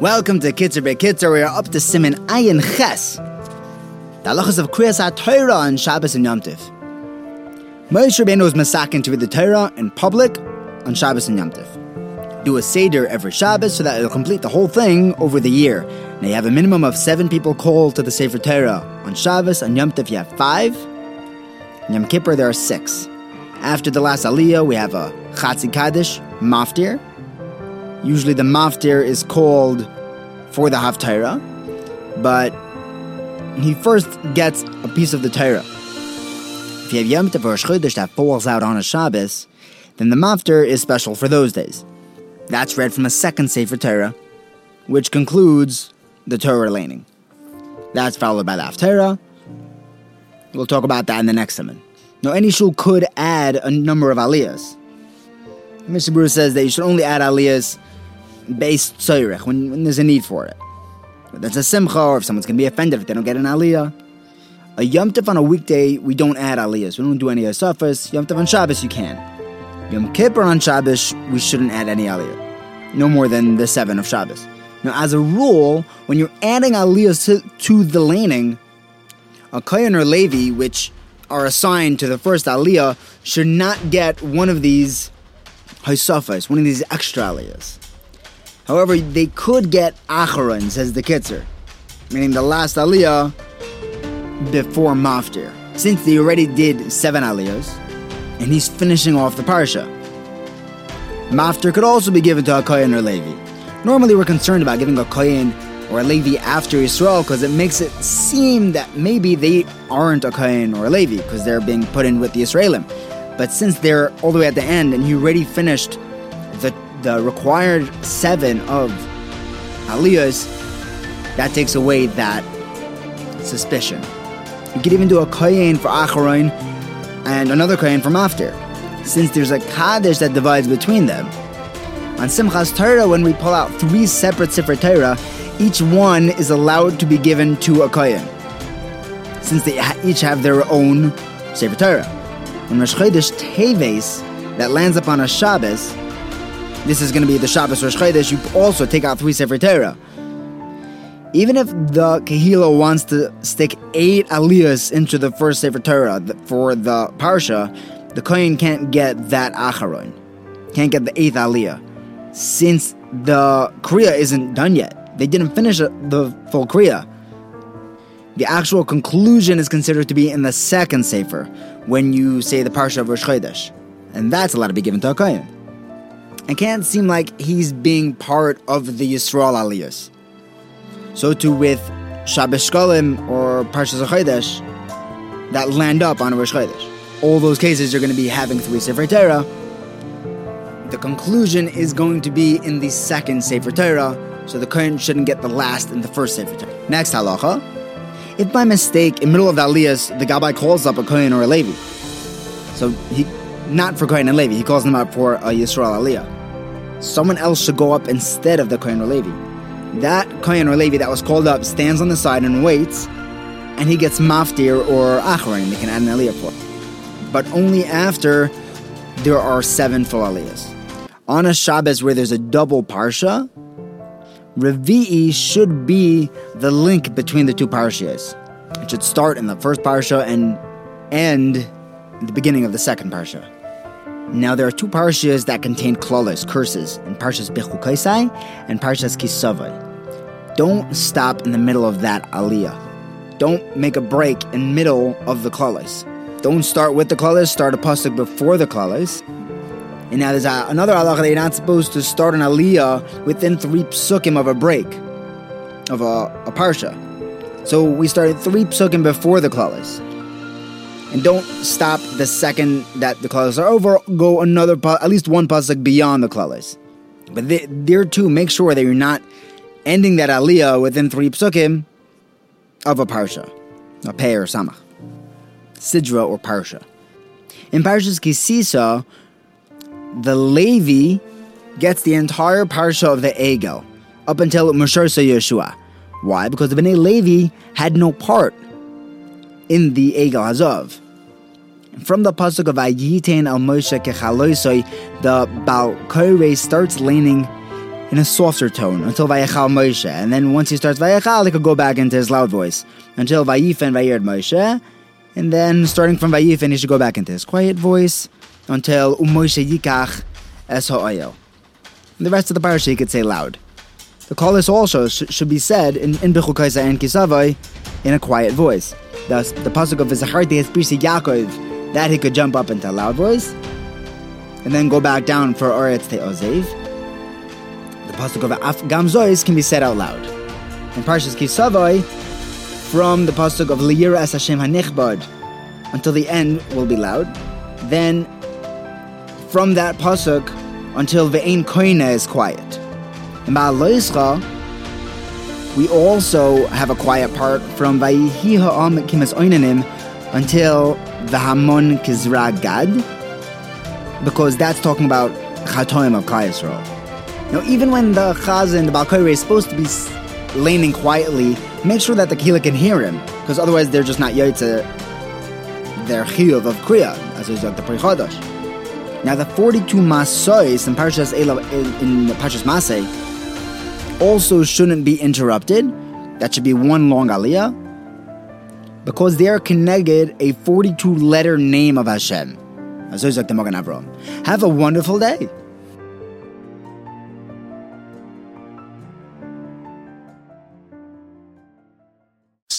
Welcome to Kitzer Be Kitzer. We are up to Siman Ayin Ches. The halachas of Kriyas HaTorah on Shabbos and Yom Tiv. Moshe Rabbeinu was masakin to read the Torah in public on Shabbos and Yom Tiv. Do a Seder every Shabbos so that it'll complete the whole thing over the year. Now you have a minimum of seven people called to the Sefer Torah. On Shabbos, on Yom Tiv you have five. Yom Kippur there are six. After the last Aliyah we have a Chatzi Kaddish, Maftir. Usually the Maftir is called for the Haftarah, but he first gets a piece of the Torah. If you have Yom Tov Chodesh that falls out on a Shabbos, then the Maftir is special for those days. That's read from a second Sefer Torah, which concludes the Torah laning. That's followed by the Haftarah. We'll talk about that in the next sermon. Now, any shul could add a number of aliyahs. Mishnah Berurah says that you should only add aliyahs based tzayrech when, when there's a need for it. But that's a simcha, or if someone's going to be offended if they don't get an aliyah. A Yom Tov on a weekday, we don't add aliyahs. We don't do any asafas. Yom Tov on Shabbos, you can. Yom Kippur on Shabbos, we shouldn't add any aliyah. No more than the seven of Shabbos. Now, as a rule, when you're adding aliyahs to, to the laning, a Kohen or Levi, which are assigned to the first aliyah, should not get one of these haisafas, one of these extra aliyahs. However, they could get acharon, says the Kitzer, meaning the last aliyah before maftir, since they already did seven aliyahs, and he's finishing off the parsha. Maftir could also be given to a kohen or levi. Normally, we're concerned about giving a kohen or a levi after Yisrael because it makes it seem that maybe they aren't a kohen or a levi because they're being put in with the Israelim. But since they're all the way at the end and he already finished the the required seven of aliyahs, that takes away that suspicion. You could even do a kohen for acharon and another kohen for maftir, since there's a kaddish that divides between them. On Simchas Torah, when we pull out three separate Sefer Torah, each one is allowed to be given to a kohen, since they each have their own Sefer Torah. When Rosh Chodesh Teves, that lands upon a Shabbos, this is going to be the Shabbos Rosh Chodesh, you also take out three Sefer Torah. Even if the Kehila wants to stick eight aliyahs into the first Sefer Torah for the Parsha, the Kohen can't get that Acharon, can't get the eighth aliyah, since the Kriya isn't done yet. They didn't finish the full Kriya. The actual conclusion is considered to be in the second Sefer, when you say the Parsha of Rosh Chodesh. And that's allowed to be given to a Kohen. It can't seem like he's being part of the Yisrael Aliyahs. So too with Shabbos Shkolim or Parshas Chodesh that land up on Rosh Chodesh. All those cases you're going to be having three Sefer Torah. The conclusion is going to be in the second Sefer Torah, so the Kohen shouldn't get the last in the first Sefer Torah. Next halacha. If by mistake, in middle of the Aliyahs, the Gabbai calls up a Kohen or a Levi, so he, not for Kohen and Levi, he calls them up for a Yisrael Aliyah. Someone else should go up instead of the Kohen or Levi. That Kohen or Levi that was called up stands on the side and waits, and he gets maftir or acharon, they can add an Aliyah for. But only after there are seven full Aliyahs. On a Shabbos where there's a double Parsha, Revi'i should be the link between the two Parshas. It should start in the first Parsha and end in the beginning of the second Parsha. Now, there are two Parshas that contain klalas, curses, in Parshas Bechukaisai and Parshas Kisavai. Don't stop in the middle of that aliyah. Don't make a break in middle of the klalas. Don't start with the klalas, start a pasuk before the klalas. And now there's a, another halacha that you're not supposed to start an aliyah within three psukim of a break, of a, a parsha. So we started three psukim before the klalas. And don't stop the second that the klalas are over, go another, at least one pasuk beyond the klalas. But there too, make sure that you're not ending that aliyah within three psukim of a parsha, a pei or samach, sidra or parsha. In Parshas Kisisa, the Levi gets the entire parsha of the Egel up until Moshe Yeshua. Why? Because the Bnei Levi had no part in the Egel Hazov. From the pasuk of Ayitain al Moshe kechaloisoi, the Baal Koreh starts leaning in a softer tone until Vayechal Moshe, and then once he starts Vayechal, he could go back into his loud voice until Vayifen Vayerd Moshe, and then starting from Vayifen, he should go back into his quiet voice until Umoshe Yikach Es Ha'oyel. The rest of the parasha he could say loud. The chorus also sh- should be said in, in Bechukaisa and Kisavai in a quiet voice. Thus, the pasuk of Zacharti Esprisi Yaakov, that he could jump up into a loud voice, and then go back down for Oretz Te Ozev. The pasuk of Af Gamzois can be said out loud. In Parshas Kisavai, from the pasuk of Liyira Es Hashem Hanichbad until the end will be loud. Then, from that pasuk until Ve'ein Koine is quiet. In Ba'aloischa, we also have a quiet part from Vayihi Ha'am Kimas Oinanim until the Hamon Kizra Gad, because that's talking about Chatoim of Klal Yisrael. Now, even when the Chaz and the Baal Koreh, is supposed to be leaning quietly, make sure that the Kehila can hear him, because otherwise they're just not their Chiyuv of Kriya, as is like the Pri Chodosh. Now, the 42 Masois in Parshas Elav, in Parshas Masay also shouldn't be interrupted. That should be one long aliyah. Because they are connected a 42 letter name of Hashem. Have a wonderful day.